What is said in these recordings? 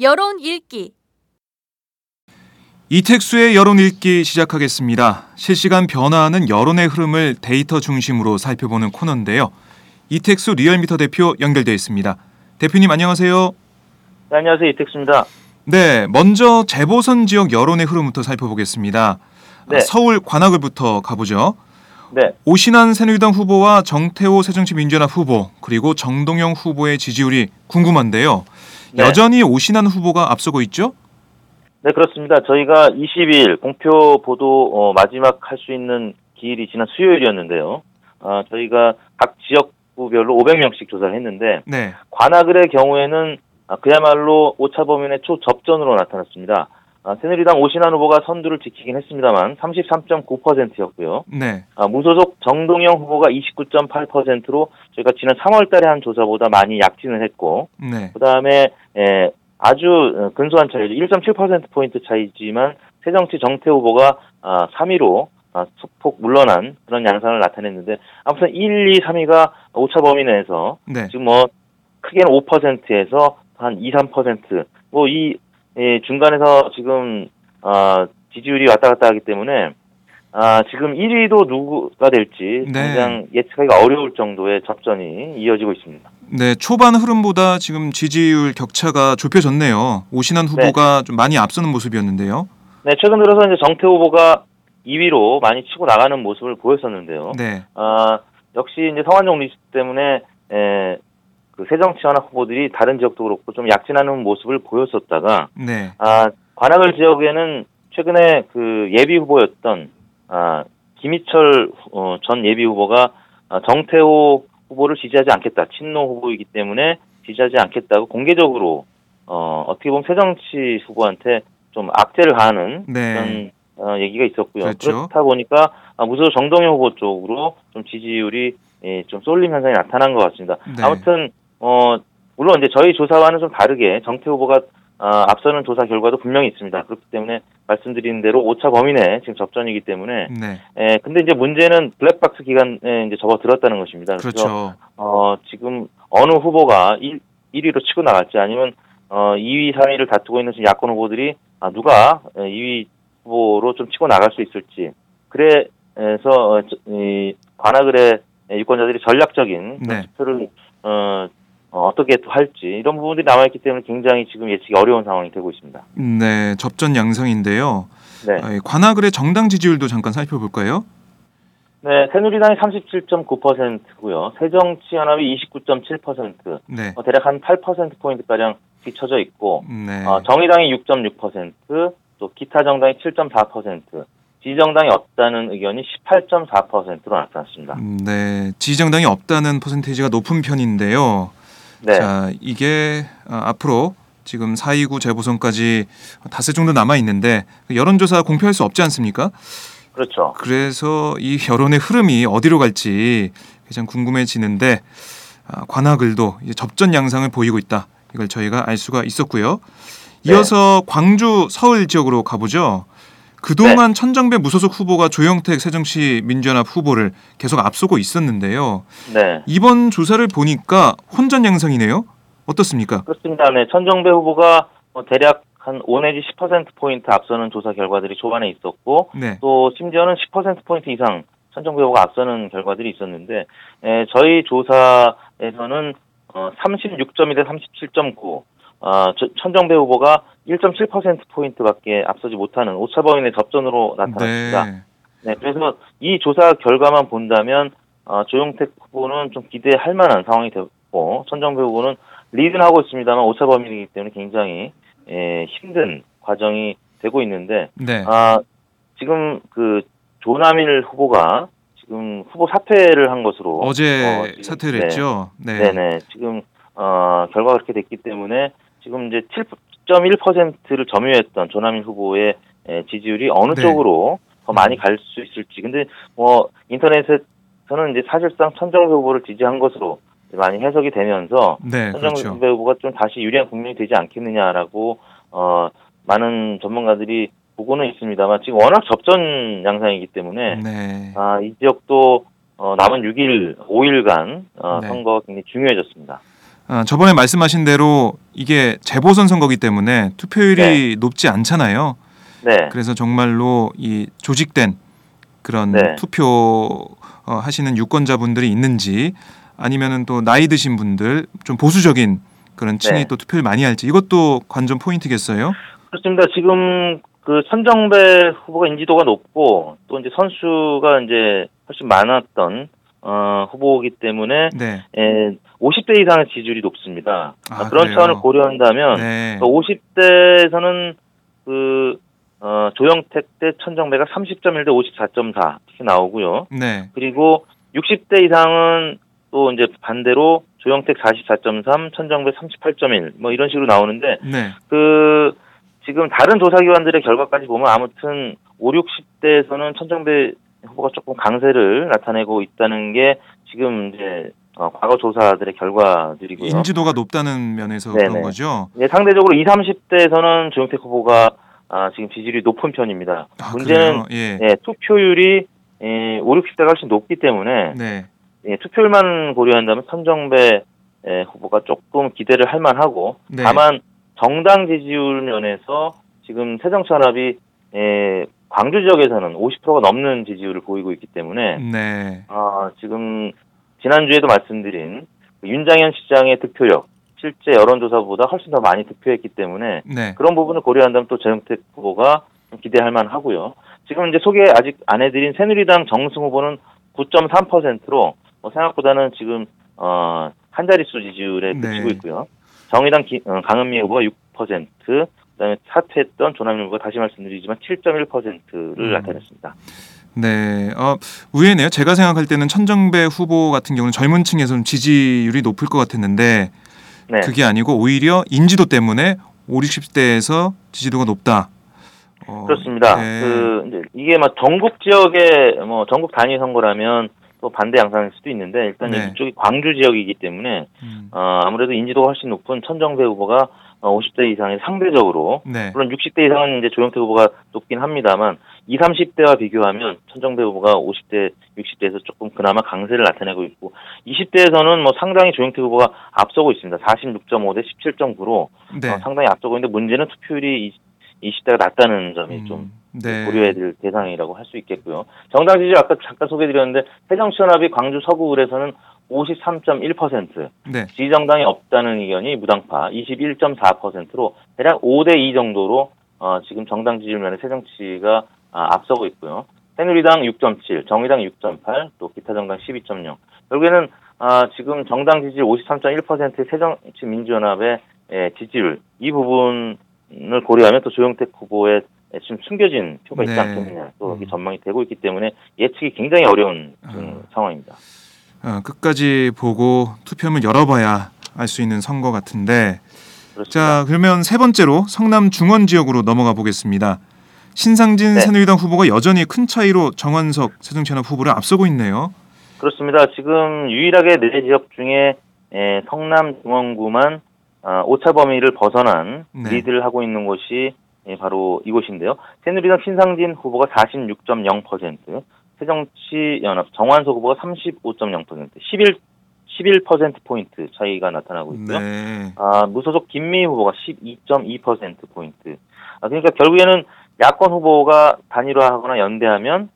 여론 읽기. 이택수의 여론 읽기 시작하겠습니다. 실시간 변화하는 여론의 흐름을 데이터 중심으로 살펴보는 코너인데요. 이택수 리얼미터 대표 연결돼 있습니다. 대표님 안녕하세요. 네, 안녕하세요. 이택수입니다. 네, 먼저 재보선 지역 여론의 흐름부터 살펴보겠습니다. 네. 아, 서울 관악을부터 가보죠. 네. 오신환 새누리당 후보와 정태호 새정치민주연합 후보 그리고 정동영 후보의 지지율이 궁금한데요. 네. 여전히 오신환 후보가 앞서고 있죠? 네, 그렇습니다. 저희가 20일 공표 보도 어, 마지막 할 수 있는 기일이 지난 수요일이었는데요. 아, 저희가 각 지역구별로 500명씩 조사를 했는데 네. 관악을의 경우에는 아, 그야말로 오차 범인의 초접전으로 나타났습니다. 아, 새누리당 오신환 후보가 선두를 지키긴 했습니다만 33.9%였고요. 네. 아, 무소속 정동영 후보가 29.8%로 저희가 지난 3월달에 한 조사보다 많이 약진을 했고 네. 그다음에 에, 아주 어, 근소한 차이죠. 1.7% 포인트 차이지만 새정치 정태 후보가 아, 3위로 아, 소폭 물러난 그런 양상을 나타냈는데 아무튼 1, 2, 3위가 오차 범위 내에서 네. 지금 뭐 크게는 5%에서 한 2, 3%뭐이 중간에서 지금 아, 지지율이 왔다 갔다 하기 때문에 아, 지금 1위도 누구가 될지 네. 당장 예측하기가 어려울 정도의 접전이 이어지고 있습니다. 네, 초반 흐름보다 지금 지지율 격차가 좁혀졌네요. 오신환 후보가 좀 많이 앞서는 모습이었는데요. 네, 최근 들어서 이제 정태 후보가 2위로 많이 치고 나가는 모습을 보였었는데요. 네. 아, 역시 이제 성완종 리스트 때문에 에, 그 새정치연합 후보들이 다른 지역도 그렇고 좀 약진하는 모습을 보였었다가 네. 아, 관악을 지역에는 최근에 그 예비 후보였던 아, 김희철 어, 전 예비 후보가 아, 정태호 후보를 지지하지 않겠다. 친노 후보이기 때문에 지지하지 않겠다고 공개적으로 어, 어떻게 보면 새정치 후보한테 좀 악재를 가하는 네. 그런 어, 얘기가 있었고요. 그렇죠. 그렇다 보니까 아, 무소속 정동영 후보 쪽으로 좀 지지율이 예, 좀 쏠림 현상이 나타난 것 같습니다. 네. 아무튼 어, 물론 이제 저희 조사와는 좀 다르게 정태 후보가 아, 앞서는 조사 결과도 분명히 있습니다. 그렇기 때문에 말씀드린 대로 오차 범위 내 지금 접전이기 때문에 네. 에, 근데 이제 문제는 블랙박스 기간에 이제 접어들었다는 것입니다. 그래서 그렇죠. 어, 지금 어느 후보가 1, 1위로 치고 나갈지 아니면 어, 2위, 3위를 다투고 있는 지금 야권 후보들이 아, 누가 2위 후보로 좀 치고 나갈 수 있을지 그래서 어, 저- 이 관악을의 유권자들이 전략적인 네. 투표를 어, 어, 어떻게 또 할지 이런 부분들이 남아있기 때문에 굉장히 지금 예측이 어려운 상황이 되고 있습니다. 네, 접전 양상인데요. 네. 아, 이 관악을의 정당 지지율도 잠깐 살펴볼까요? 네, 새누리당이 37.9%고요. 새정치연합이 29.7%, 네. 어, 대략 한 8%포인트 가량 뒤쳐져 있고, 네. 어, 정의당이 6.6%, 또 기타 정당이 7.4%, 지정당이 없다는 의견이 18.4%로 나타났습니다. 음, 네. 지지정당이 없다는 퍼센테이지가 높은 편인데요. 네, 자, 이게 아, 앞으로 지금 4.29 재보선까지 닷새 정도 남아 있는데 여론조사 공표할 수 없지 않습니까? 그렇죠. 그래서 이 여론의 흐름이 어디로 갈지 가장 궁금해지는데 아, 관악을도 이제 접전 양상을 보이고 있다. 이걸 저희가 알 수가 있었고요. 네. 이어서 광주, 서울 지역으로 가보죠. 그동안 천정배 무소속 후보가 조영택 새정치 민주연합 후보를 계속 앞서고 있었는데요. 네, 이번 조사를 보니까 혼전 양상이네요. 어떻습니까? 그렇습니다. 네, 천정배 후보가 어, 대략 한 5 내지 10%포인트 앞서는 조사 결과들이 초반에 있었고, 네. 또 심지어는 10%포인트 이상 천정배 후보가 앞서는 결과들이 있었는데 에, 저희 조사에서는 어, 36점이 대 37.9 어, 저- 천정배 후보가 1.7%포인트밖에 앞서지 못하는 오차범위의 접전으로 나타났습니다. 네. 네, 그래서 이 조사 결과만 본다면 어, 조영택 후보는 좀 기대할 만한 상황이 됐고 천정배 후보는 리드는 하고 있습니다만 오차범위이기 때문에 굉장히 에, 힘든 과정이 되고 있는데 네. 아, 지금 그 조남일 후보가 지금 후보 사퇴를 한 것으로 어제 어, 지금- 사퇴를 네. 했죠. 네. 네네. 지금 어, 결과가 그렇게 됐기 때문에 지금 이제 7.1%를 점유했던 조남일 후보의 에, 지지율이 어느 네. 쪽으로 더 많이 음. 갈수 있을지. 근데 뭐 인터넷에서는 이제 사실상 천정배 후보를 지지한 것으로 많이 해석이 되면서 네, 천정배 그렇죠. 후보가 좀 다시 유리한 국면이 되지 않겠느냐라고 어 많은 전문가들이 보고는 있습니다만 지금 워낙 접전 양상이기 때문에 네. 아, 이 지역도 어, 남은 6일, 5일간 어, 네. 선거가 굉장히 중요해졌습니다. 아, 저번에 말씀하신 대로 이게 재보선 선거기 때문에 투표율이 높지 않잖아요. 네, 그래서 정말로 이 조직된 그런 네. 투표 어, 하시는 유권자분들이 있는지 아니면은 또 나이 드신 분들 좀 보수적인 그런 층이 네. 또 투표를 많이 할지 이것도 관전 포인트겠어요. 그렇습니다. 지금 그 천정배 후보가 인지도가 높고 또 이제 선수가 이제 훨씬 많았던 어, 후보이기 때문에 네. 에, 50대 이상의 지지율이 높습니다. 아, 그런 그래요? 차원을 고려한다면 네. 50대에서는 그 어, 조영택 대 천정배가 30.1 대 54.4 이렇게 나오고요. 네. 그리고 60대 이상은 또 이제 반대로 조영택 44.3, 천정배 38.1 뭐 이런 식으로 나오는데 네. 그 지금 다른 조사기관들의 결과까지 보면 아무튼 5, 60대에서는 천정배 후보가 조금 강세를 나타내고 있다는 게 지금 이제 어, 과거 조사들의 결과들이고요. 인지도가 높다는 면에서 네네. 그런 거죠. 네, 상대적으로 20, 30대에서는 조영택 후보가 아, 지금 지지율이 높은 편입니다. 아, 문제는? 예. 예, 투표율이 예, 5, 60대가 훨씬 높기 때문에 네. 예, 투표율만 고려한다면 천정배 예, 후보가 조금 기대를 할 만하고 네. 다만 정당 지지율 면에서 지금 새정치연합이 예, 광주 지역에서는 50%가 넘는 지지율을 보이고 있기 때문에 네. 아, 지금 지난주에도 말씀드린 그 윤장현 시장의 득표력 실제 여론조사보다 훨씬 더 많이 득표했기 때문에 네. 그런 부분을 고려한다면 또 조영택 후보가 좀 기대할 만하고요. 지금 이제 소개 아직 안 해드린 새누리당 정승 후보는 9.3%로 뭐 생각보다는 지금 어, 한 자릿수 지지율에 네. 그치고 있고요. 정의당 기- 어, 강은미 후보가 6%, 그다음에 사퇴했던 조남일 후보가 다시 말씀드리지만 7.1%를 음. 나타냈습니다. 네, 어, 의외네요. 제가 생각할 때는 천정배 후보 같은 경우는 젊은 층에서는 지지율이 높을 것 같았는데 네. 그게 아니고 오히려 인지도 때문에 5, 60대에서 지지도가 높다. 어, 그렇습니다. 네. 그 이제 이게 막 전국 지역의 뭐 전국 단위 선거라면 또 반대 양상일 수도 있는데 일단 네. 이쪽이 광주 지역이기 때문에 음, 어, 아무래도 인지도가 훨씬 높은 천정배 후보가 어, 50대 이상의 상대적으로 네. 물론 60대 이상은 이제 조영태 후보가 높긴 합니다만 20, 30대와 비교하면 천정배 후보가 50대, 60대에서 조금 그나마 강세를 나타내고 있고 20대에서는 뭐 상당히 조영태 후보가 앞서고 있습니다. 46.5 대 17.9로 네. 어, 상당히 앞서고 있는데 문제는 투표율이 20대가 낮다는 점이 좀 음, 네. 고려해야 될 대상이라고 할 수 있겠고요. 정당 지지율 아까 잠깐 소개드렸는데 새정치연합이 광주 서구을에서는 53.1%, 네. 지지정당이 없다는 의견이 무당파 21.4%로 대략 5대 2 정도로 어, 지금 정당 지지율 면에 새정치가 아, 앞서고 있고요. 새누리당 6.7, 정의당 6.8, 또 기타 정당 12.0. 결국에는 아, 지금 정당 지지율 53.1%의 새정치 민주연합의 예, 지지율 이 부분을 고려하면 또 조영택 후보의 지금 숨겨진 표가 있지 네. 않겠느냐 또 음. 전망이 되고 있기 때문에 예측이 굉장히 어려운 음, 상황입니다. 어, 끝까지 보고 투표함을 열어봐야 알 수 있는 선거 같은데 그렇습니다. 자 그러면 세 번째로 성남 중원 지역으로 넘어가 보겠습니다. 신상진 네. 새누리당 후보가 여전히 큰 차이로 정원석 새정치연합 후보를 앞서고 있네요. 그렇습니다. 지금 유일하게 네 지역 중에 에, 성남 중원구만 아, 오차 범위를 벗어난 네. 리드를 하고 있는 곳이 예, 바로 이곳인데요. 새누리당 신상진 후보가 46.0%, 새정치연합 정완석 후보가 35.0%, 11 11% 포인트 차이가 나타나고 있고요. 네. 아, 무소속 김미 후보가 12.2% 포인트. 아, 그러니까 결국에는 야권 후보가 단일화하거나 연대하면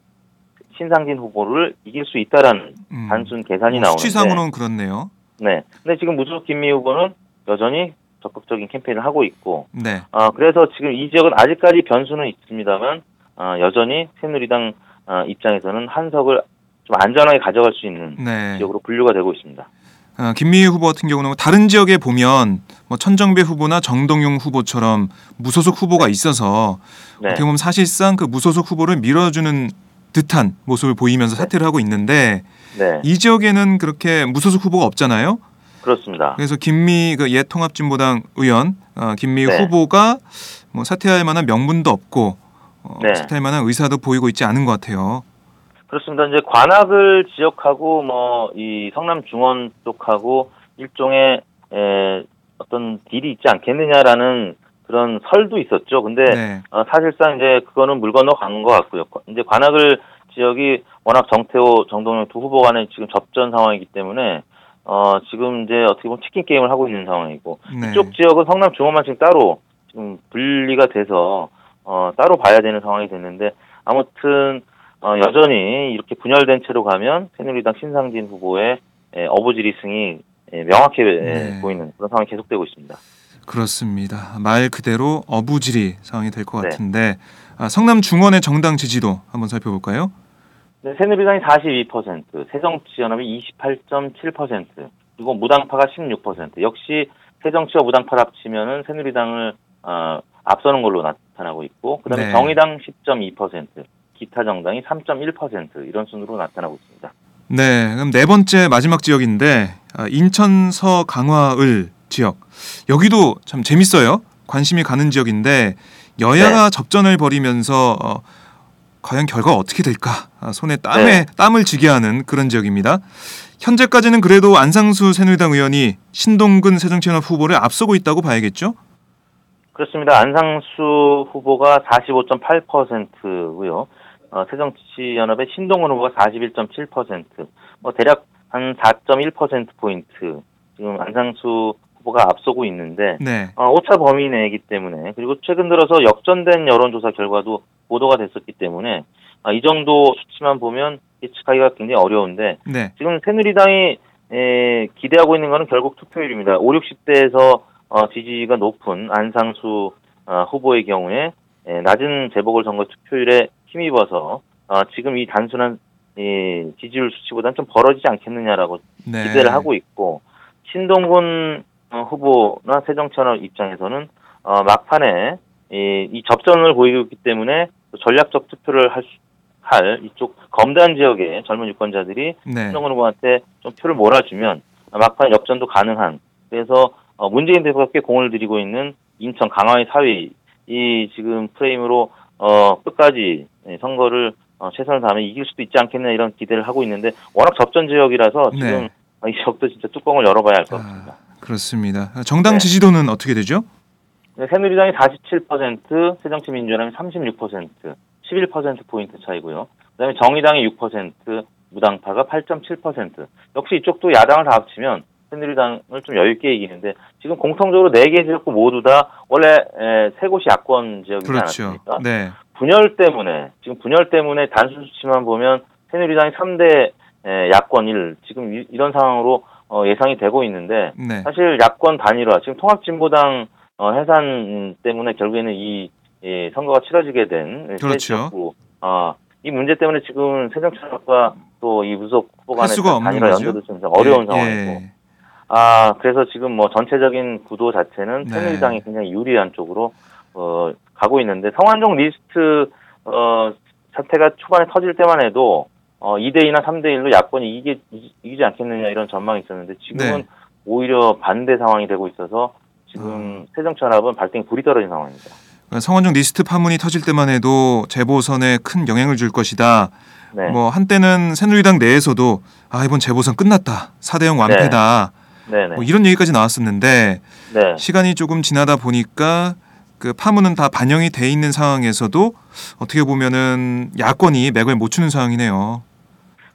신상진 후보를 이길 수 있다라는 음. 단순 계산이 뭐 나오는데 수치상으로는 그렇네요. 네. 근데 지금 무소속 김미 후보는 여전히 적극적인 캠페인을 하고 있고 네. 아, 그래서 지금 이 지역은 아직까지 변수는 있습니다만 아, 여전히 새누리당 아, 입장에서는 한석을 좀 안전하게 가져갈 수 있는 네. 지역으로 분류가 되고 있습니다. 어, 김미희 후보 같은 경우는 다른 지역에 보면 뭐 천정배 후보나 정동용 후보처럼 무소속 후보가 있어서 네. 어떻게 보면 사실상 그 무소속 후보를 밀어주는 듯한 모습을 보이면서 사퇴를 하고 있는데 네. 이 지역에는 그렇게 무소속 후보가 없잖아요. 그렇습니다. 그래서 김미 그 옛 통합진보당 의원 어, 김미 네. 후보가 뭐 사퇴할 만한 명분도 없고 어, 네. 사퇴할 만한 의사도 보이고 있지 않은 것 같아요. 그렇습니다. 이제 관악을 지역하고 뭐 이 성남 중원 쪽하고 일종의 에, 어떤 딜이 있지 않겠느냐라는 그런 설도 있었죠. 근데 네. 어, 사실상 이제 그거는 물 건너 간 것 같고요. 이제 관악을 지역이 워낙 정태호, 정동영 두 후보 간의 지금 접전 상황이기 때문에 어, 지금 이제 어떻게 보면 치킨 게임을 하고 있는 상황이고 네. 이쪽 지역은 성남 중원만 지금 따로 지금 분리가 돼서 어, 따로 봐야 되는 상황이 됐는데 아무튼 어, 여전히 이렇게 분열된 채로 가면 새누리당 신상진 후보의 에, 어부지리 승이 에, 명확해 에, 네. 보이는 그런 상황이 계속되고 있습니다. 그렇습니다. 말 그대로 어부지리 상황이 될것 네. 같은데 아, 성남 중원의 정당 지지도 한번 살펴볼까요? 네, 새누리당이 42%, 새정치연합이 28.7%, 그리고 무당파가 16%. 역시 새정치와 무당파를 합치면은 새누리당을 어, 앞서는 걸로 나타나고 있고, 그다음에 네. 정의당 10.2%, 기타 정당이 3.1% 이런 순으로 나타나고 있습니다. 네, 그럼 네 번째 마지막 지역인데 아, 인천 서 강화을 지역 여기도 참 재밌어요. 관심이 가는 지역인데 여야가 접전을 벌이면서 어, 과연 결과가 어떻게 될까 아, 손에 땀에 네. 땀을 쥐게 하는 그런 지역입니다. 현재까지는 그래도 안상수 새누리당 의원이 신동근 새정치연합 후보를 앞서고 있다고 봐야겠죠? 그렇습니다. 안상수 후보가 45.8%고요. 어, 새정치연합의 신동훈 후보가 41.7%, 뭐 대략 한 4.1% 포인트 지금 안상수 후보가 앞서고 있는데 네, 어, 오차 범위 내이기 때문에 그리고 최근 들어서 역전된 여론조사 결과도 보도가 됐었기 때문에 아, 이 정도 수치만 보면 예측하기가 굉장히 어려운데 네, 지금 새누리당이 에, 기대하고 있는 것은 결국 투표율입니다. 5, 60대에서 어, 지지가 높은 안상수 어, 후보의 경우에 에, 낮은 재보궐선거 투표율에 힘입어서 어, 지금 이 단순한 이 지지율 수치보다는 좀 벌어지지 않겠느냐라고 네. 기대를 하고 있고 신동근 어, 후보나 새정치연합 입장에서는 어, 막판에 이, 이 접전을 보이고 있기 때문에 또 전략적 투표를 할, 수- 할 이쪽 검단 지역의 젊은 유권자들이 네, 신동근 후보한테 좀 표를 몰아주면 막판 역전도 가능한 그래서 어, 문재인 대표가 공을 들이고 있는 인천 강화의 사위 이 지금 프레임으로 어, 끝까지 예, 선거를 어, 최선을 다하면 이길 수도 있지 않겠냐 이런 기대를 하고 있는데 워낙 접전 지역이라서 지금 네. 어, 이 지역도 진짜 뚜껑을 열어봐야 할 것 같습니다. 아, 그렇습니다. 정당 네. 지지도는 어떻게 되죠? 네, 새누리당이 47%, 새정치민주연합이 36%, 11% 포인트 차이고요. 그다음에 정의당이 6%, 무당파가 8.7%. 역시 이쪽도 야당을 다 합치면 새누리당을 좀 여유 있게 이기는데 지금 공통적으로 네 개 지역구 모두 다 원래 에, 세 곳이 야권 지역이지 그렇죠. 않았습니까? 네, 분열 때문에 지금 분열 때문에 단순 수치만 보면 새누리당이 3대 에, 야권 1 지금 이, 런 상황으로 어, 예상이 되고 있는데 네, 사실 야권 단일화 지금 통합진보당 어, 해산 때문에 결국에는 이 예, 선거가 치러지게 된 그렇죠. 어, 이 문제 때문에 지금 새정치연합과 또 이 무속 후보 할 간의 단일화. 연대도 좀 어려운 예, 상황이고. 예. 아, 그래서 지금 뭐 전체적인 구도 자체는 네. 새누리당이 굉장히 유리한 쪽으로 어, 가고 있는데 성완종 리스트 어, 사태가 초반에 터질 때만 해도 어, 2대 2나 3대 1로 야권이 이기, 이기지 않겠느냐 이런 전망이 있었는데 지금은 네. 오히려 반대 상황이 되고 있어서 지금 새정치연합은 발등에 불이 떨어진 상황입니다. 그러니까 성완종 리스트 파문이 터질 때만 해도 재보선에 큰 영향을 줄 것이다. 네. 뭐 한때는 새누리당 내에서도 아 이번 재보선 끝났다. 4대0 완패다. 네네. 뭐 이런 얘기까지 나왔었는데 네. 시간이 조금 지나다 보니까 그 파문은 다 반영이 돼 있는 상황에서도 어떻게 보면은 야권이 맥을 못 추는 상황이네요.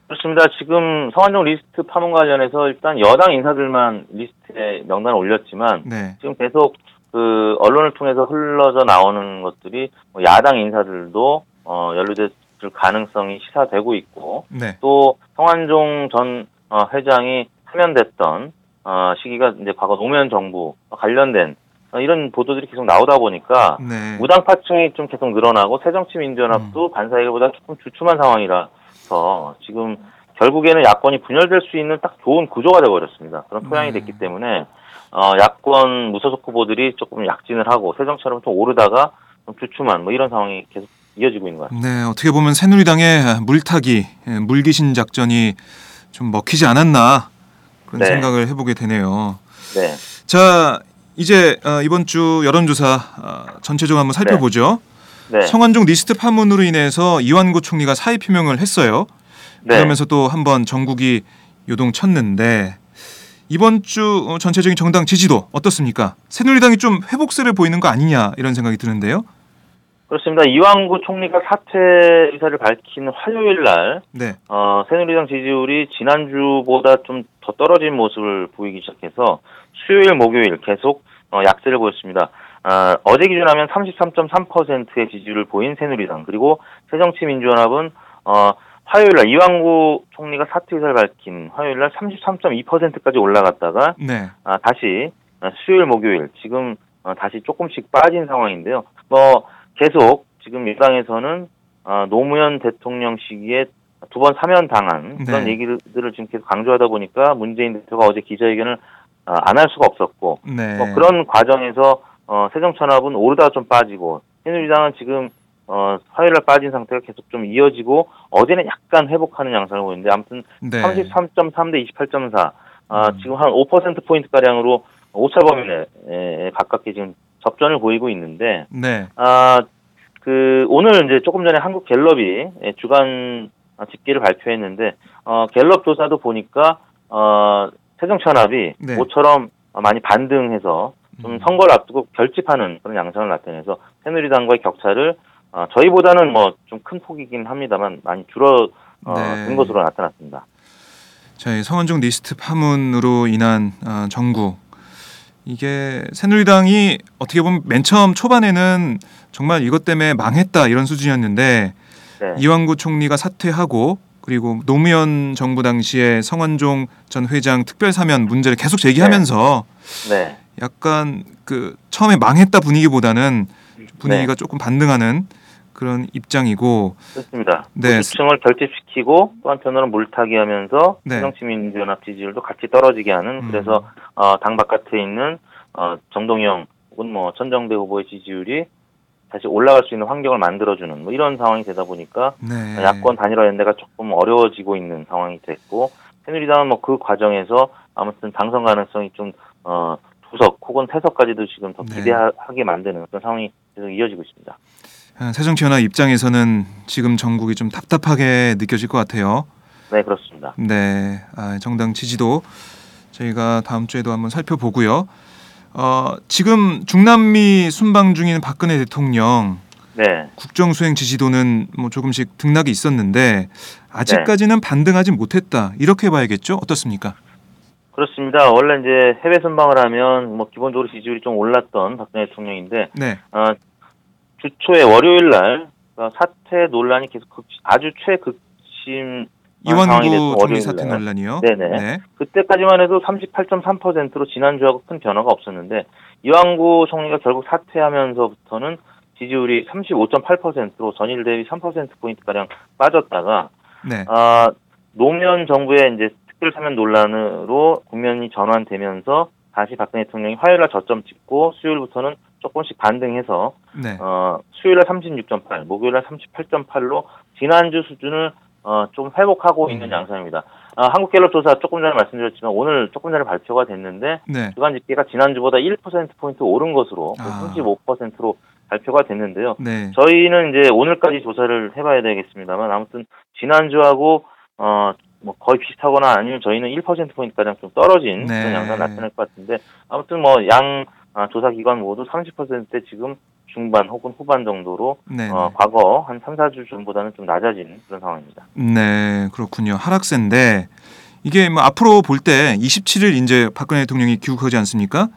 그렇습니다. 지금 성완종 리스트 파문 관련해서 일단 여당 인사들만 리스트에 명단을 올렸지만 네. 지금 계속 그 언론을 통해서 흘러져 나오는 것들이 뭐 야당 인사들도 어, 연루됐을 가능성이 시사되고 있고 네. 또 성완종 전 어, 회장이 사면됐던 어, 시기가 이제 과거 노무현 정부 관련된 어, 이런 보도들이 계속 나오다 보니까 네. 무당파층이 좀 계속 늘어나고 새정치민주연합도 반사이보다 조금 주춤한 상황이라서 지금 결국에는 야권이 분열될 수 있는 딱 좋은 구조가 되어버렸습니다. 그런 토양이 네. 됐기 때문에 어, 야권 무소속 후보들이 조금 약진을 하고 새정치처럼 좀 오르다가 좀 주춤한 뭐 이런 상황이 계속 이어지고 있는 것 같습니다. 네, 어떻게 보면 새누리당의 물타기, 예, 물귀신 작전이 좀 먹히지 않았나 그런 네. 생각을 해보게 되네요. 네, 자, 이제 어, 이번 주 여론조사 어, 전체적으로 한번 살펴보죠. 네, 성완종 리스트 파문으로 인해서 이완구 총리가 사의 표명을 했어요. 네. 그러면서 또 한번 전국이 요동쳤는데 이번 주 어, 전체적인 정당 지지도 어떻습니까? 새누리당이 좀 회복세를 보이는 거 아니냐 이런 생각이 드는데요. 그렇습니다. 이왕구 총리가 사퇴 의사를 밝힌 화요일 날 네, 어, 새누리당 지지율이 지난주보다 좀 더 떨어진 모습을 보이기 시작해서 수요일, 목요일 계속 어, 약세를 보였습니다. 아, 어제 기준하면 33.3%의 지지율을 보인 새누리당 그리고 새정치민주연합은 어, 화요일 날 이왕구 총리가 사퇴 의사를 밝힌 화요일 날 33.2%까지 올라갔다가 네, 아, 다시 아, 수요일, 목요일 지금 어, 다시 조금씩 빠진 상황인데요. 뭐 계속 지금 여당에서는 아, 노무현 대통령 시기에 두 번 사면 당한 그런 네. 얘기들을 지금 계속 강조하다 보니까 문재인 대표가 어제 기자회견을 아, 안할 수가 없었고 네. 뭐 그런 과정에서 어, 새정천합은 오르다가 좀 빠지고 새누리당은 지금 어, 화요일 날 빠진 상태가 계속 좀 이어지고 어제는 약간 회복하는 양상을 보이는데 아무튼 네. 33.3 대 28.4. 아, 음. 지금 한 5% 포인트 가량으로 오차 범위 내에 가깝게 지금 접전을 보이고 있는데 네, 아, 그 오늘 이제 조금 전에 한국 갤럽이 예, 주간 집계를 발표했는데 어, 갤럽 조사도 보니까 어, 새정치연합이 네. 모처럼 많이 반등해서 좀 음. 선거를 앞두고 결집하는 그런 양상을 나타내서 새누리당과의 격차를 어, 저희보다는 뭐 좀 큰 폭이긴 합니다만 많이 줄어든 네. 것으로 나타났습니다. 자, 이 성완종 리스트 파문으로 인한 어, 전국 이게 새누리당이 어떻게 보면 맨 처음 초반에는 정말 이것 때문에 망했다 이런 수준이었는데 네. 이완구 총리가 사퇴하고 그리고 노무현 정부 당시에 성완종 전 회장 특별 사면 문제를 계속 제기하면서 네. 약간 그 처음에 망했다 분위기보다는 분위기가 네. 조금 반등하는 그런 입장이고 그렇습니다. 네. 지층을 결집시키고 또 한편으로는 물타기하면서 네. 새정치민주연합 지지율도 같이 떨어지게 하는 음. 그래서 어, 당 바깥에 있는 어, 정동영 혹은 뭐 천정배 후보의 지지율이 다시 올라갈 수 있는 환경을 만들어주는 뭐 이런 상황이 되다 보니까 네. 야권 단일화 연대가 조금 어려워지고 있는 상황이 됐고 새누리당은 뭐 그 과정에서 아무튼 당선 가능성이 좀 어, 두석 혹은 세석까지도 지금 더 네. 기대하게 만드는 그런 상황이 계속 이어지고 있습니다. 아, 새정치연합 입장에서는 지금 전국이 좀 답답하게 느껴질 것 같아요. 네 그렇습니다. 네, 아, 정당 지지도 저희가 다음 주에도 한번 살펴보고요. 어, 지금 중남미 순방 중인 박근혜 대통령 네. 국정 수행 지지도는 뭐 조금씩 등락이 있었는데 아직까지는 반등하지 못했다 이렇게 봐야겠죠? 어떻습니까? 그렇습니다. 원래 이제 해외 순방을 하면 뭐 기본적으로 지지율이 좀 올랐던 박근혜 대통령인데 네, 어, 주초에 월요일 날 어, 사퇴 논란이 계속 극, 아주 최극심 이 됐던 이완구 총리 날. 논란이요. 네네. 네, 그때까지만 해도 38.3%로 지난주하고 큰 변화가 없었는데 이왕구 총리가 결국 사퇴하면서부터는 지지율이 35.8%로 전일 대비 3%포인트 가량 빠졌다가 네. 아, 노무현 정부의 이제 특별 사면 논란으로 국면이 전환되면서 다시 박근혜 대통령이 화요일 날 저점 찍고 수요일부터는 조금씩 반등해서 네. 어, 수요일 날 36.8, 목요일 날 38.8로 지난주 수준을 어, 좀 회복하고 있는 음. 양상입니다. 아, 한국갤럽 조사 조금 전에 말씀드렸지만 오늘 조금 전에 발표가 됐는데 네. 주간 집계가 지난주보다 1%포인트 오른 것으로 아. 35%로 발표가 됐는데요. 네. 저희는 이제 오늘까지 조사를 해봐야 되겠습니다만 아무튼 지난주하고 어 뭐 거의 비슷하거나 아니면 저희는 1% 포인트 가량 좀 떨어진 네. 그런 양상 나타날 것 같은데 아무튼 뭐 양 조사 기관 모두 30%대 지금 중반 혹은 후반 정도로 네. 어, 과거 한 3, 4주 전보다는 좀 낮아진 그런 상황입니다. 네, 그렇군요. 하락세인데 이게 뭐 앞으로 볼 때 27일 이제 박근혜 대통령이 귀국하지 않습니까?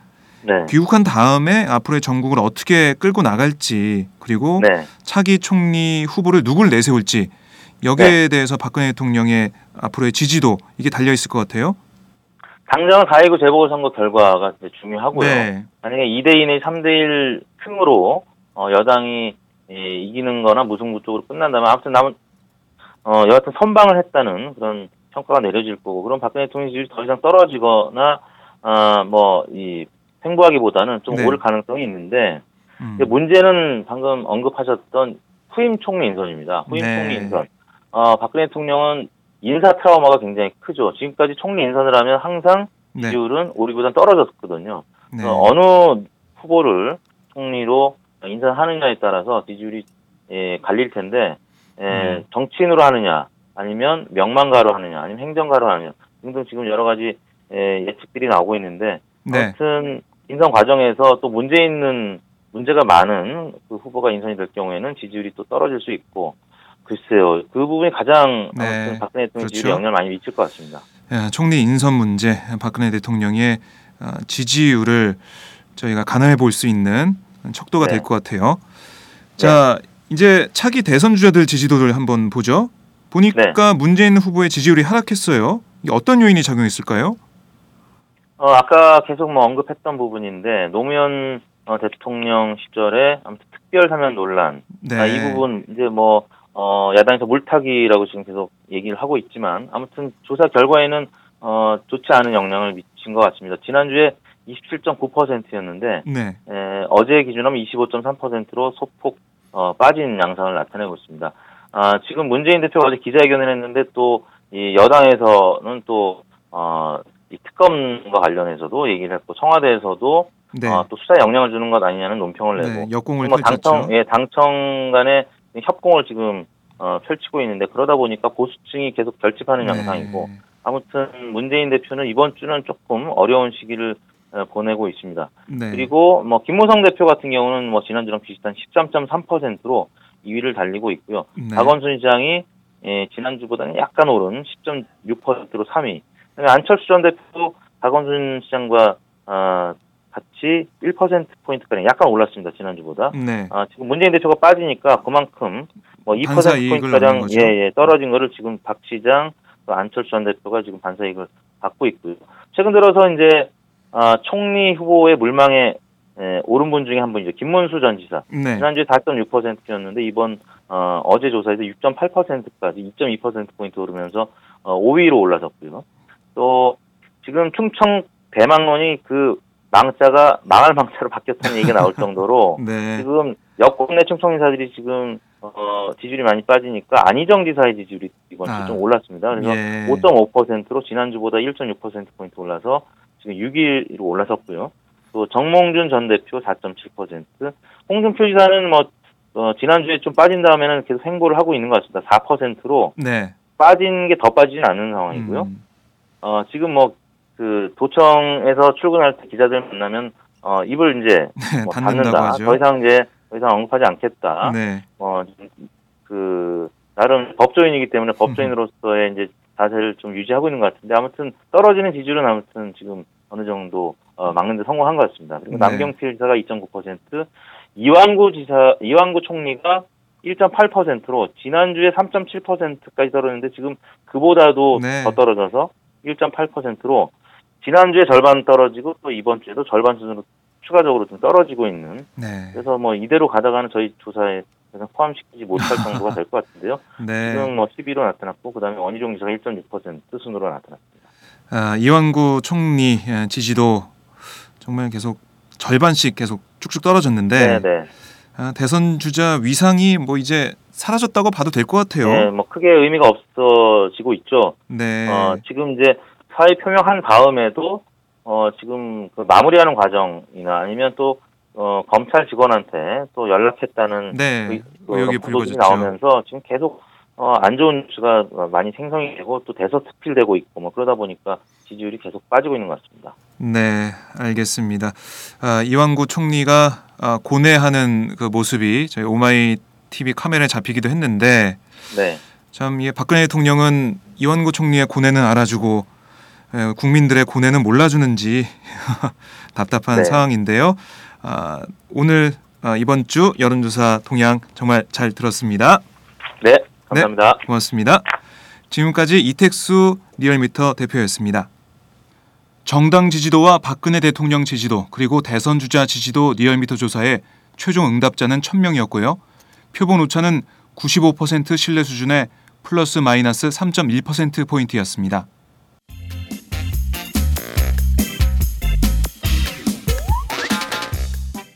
네. 귀국한 다음에 앞으로의 전국을 어떻게 끌고 나갈지 그리고 네. 차기 총리 후보를 누굴 내세울지 여기에 대해서 박근혜 대통령의 앞으로의 지지도 이게 달려 있을 것 같아요. 당장은 4.19 재보궐선거 결과가 중요하고요. 네, 만약에 2대2내 3대 1 층으로 어, 여당이 예, 이기는 거나 무승부 쪽으로 끝난다면 아무튼 남은 어, 여하튼 선방을 했다는 그런 평가가 내려질 거고 그럼 박근혜 대통령 지지율이 더 이상 떨어지거나 아, 뭐이 횡보하기보다는 좀 네. 오를 가능성이 있는데 음. 문제는 방금 언급하셨던 후임 총리 인선입니다. 후임 네. 총리 인선. 어, 박근혜 대통령은 인사 트라우마가 굉장히 크죠. 지금까지 총리 인선을 하면 항상 네, 지지율은 우리보다 떨어졌거든요. 네, 어, 어느 후보를 총리로 인선하느냐에 따라서 지지율이 예, 갈릴 텐데 예, 음. 정치인으로 하느냐 아니면 명망가로 하느냐 아니면 행정가로 하느냐 등등 지금 여러 가지 예, 예측들이 나오고 있는데 네, 아무튼 인선 과정에서 또 문제 있는 문제가 많은 그 후보가 인선이 될 경우에는 지지율이 또 떨어질 수 있고 글쎄요 그 부분이 가장 네, 아무튼 박근혜 대통령 그렇죠. 지지율에 영향을 많이 미칠 것 같습니다. 예, 총리 인선 문제 박근혜 대통령의 어, 지지율을 저희가 가늠해 볼 수 있는 척도가 네. 될것 같아요. 자, 이제 차기 대선 주자들 지지도를 한번 보죠. 보니까 문재인 후보의 지지율이 하락했어요. 이게 어떤 요인이 작용했을까요? 어, 아까 계속 뭐 언급했던 부분인데 노무현 어, 대통령 시절에 아무튼 특별 사면 논란 네. 아, 이 부분 이제 뭐 어, 야당에서 물타기라고 지금 계속 얘기를 하고 있지만 아무튼 조사 결과에는 어, 좋지 않은 영향을 미친 것 같습니다. 지난주에 27.9%였는데 네. 에, 어제 기준하면 25.3%로 소폭 어, 빠진 양상을 나타내고 있습니다. 아, 지금 문재인 대표가 어제 기자회견을 했는데 또 이 여당에서는 또 어, 이 특검과 관련해서도 얘기를 했고 청와대에서도 네. 어, 또 수사에 영향을 주는 것 아니냐는 논평을 내고 네. 역공을 뭐. 당청 예 당청 간의 협공을 지금 어, 펼치고 있는데 그러다 보니까 보수층이 계속 결집하는 양상이고 네. 아무튼 문재인 대표는 이번 주는 조금 어려운 시기를 어, 보내고 있습니다. 네. 그리고 뭐 김무성 대표 같은 경우는 뭐 지난주랑 비슷한 13.3%로 2위를 달리고 있고요. 네. 박원순 시장이 예, 지난주보다는 약간 오른 10.6%로 3위. 안철수 전 대표 박원순 시장과 어, 같이 1% 포인트 가량 약간 올랐습니다 지난주보다. 네. 아, 지금 문재인 대표가 빠지니까 그만큼 뭐2% 반사 이익을 포인트 얻는 가량 거죠. 예, 예, 떨어진 거를 지금 박 시장 또 안철수 전 대표가 지금 반사 이익을 받고 있고요. 최근 들어서 이제 아, 총리 후보의 물망에 예, 오른 분 중에 한 분이죠. 김문수 전 지사. 네. 지난주에 4.6%였는데 이번 어, 어제 조사에서 6.8%까지 2.2% 포인트 오르면서 어, 5위로 올라섰고요. 또 지금 충청 대망론이 그 망자가 망할 망자로 바뀌었다는 얘기가 나올 정도로 네. 지금 여권 내 충청 인사들이 지금 어, 지지율이 많이 빠지니까 안희정 지사의 지지율이 이번 주 아. 좀 올랐습니다. 그래서 예. 5.5%로 지난주보다 1.6% 포인트 올라서 지금 6위로 올라섰고요. 또 정몽준 전 대표 4.7%, 홍준표 지사는 뭐 어, 지난주에 좀 빠진 다음에는 계속 횡보를 하고 있는 것 같습니다. 4%로 네. 빠진 게 더 빠지진 않은 상황이고요. 음. 어, 지금 뭐 그 도청에서 출근할 때 기자들 만나면 어, 입을 이제 네, 뭐 닫는다. 하죠. 더 이상 이제 더 이상 언급하지 않겠다. 네. 어, 그, 나름 법조인이기 때문에 법조인으로서의 이제 자세를 좀 유지하고 있는 것 같은데 아무튼 떨어지는 지지율은 아무튼 지금 어느 정도 어, 막는 데 성공한 것 같습니다. 그리고 네. 남경필 지사가 2.9%, 이완구 지사, 이완구 총리가 1.8%로 지난주에 3.7%까지 떨어졌는데 지금 그보다도 네. 더 떨어져서 1.8%로 지난주에 절반 떨어지고 또 이번 주에도 절반 수준으로 추가적으로 좀 떨어지고 있는 네. 그래서 뭐 이대로 가다가는 저희 조사에 그냥 포함시키지 못할 정도가 될 것 같은데요. 네. 지금 뭐 12로 나타났고 그다음에 원희룡 지사가 1.6% 순으로 나타났습니다. 아, 이완구 총리 예, 지지도 정말 계속 절반씩 계속 쭉쭉 떨어졌는데 네, 네. 아, 대선 주자 위상이 뭐 이제 사라졌다고 봐도 될 것 같아요. 네, 뭐 크게 의미가 없어지고 있죠. 네. 어, 지금 이제 사의 표명한 다음에도 어, 지금 그 마무리하는 과정이나 아니면 또 어, 검찰 직원한테 또 연락했다는 네. 의- 의혹이 그런 보도들이 불거졌죠. 나오면서 지금 계속 어, 안 좋은 뉴스가 많이 생성이 되고 또 대서특필되고 있고 뭐 그러다 보니까 지지율이 계속 빠지고 있는 것 같습니다. 네, 알겠습니다. 아, 이완구 총리가 아, 고뇌하는 그 모습이 저희 오마이 TV 카메라에 잡히기도 했는데 네. 참이 박근혜 대통령은 이완구 총리의 고뇌는 알아주고 에, 국민들의 고뇌는 몰라주는지 답답한 네. 상황인데요. 아, 오늘 아, 이번 주 여론조사 동향 정말 잘 들었습니다. 네. 감사합니다. 고맙습니다. 지금까지 이택수 리얼미터 대표였습니다. 정당 지지도와 박근혜 대통령 지지도 그리고 대선 주자 지지도 리얼미터 조사의 최종 응답자는 1000명이었고요. 표본 오차는 95% 신뢰 수준의 플러스 마이너스 3.1% 포인트였습니다.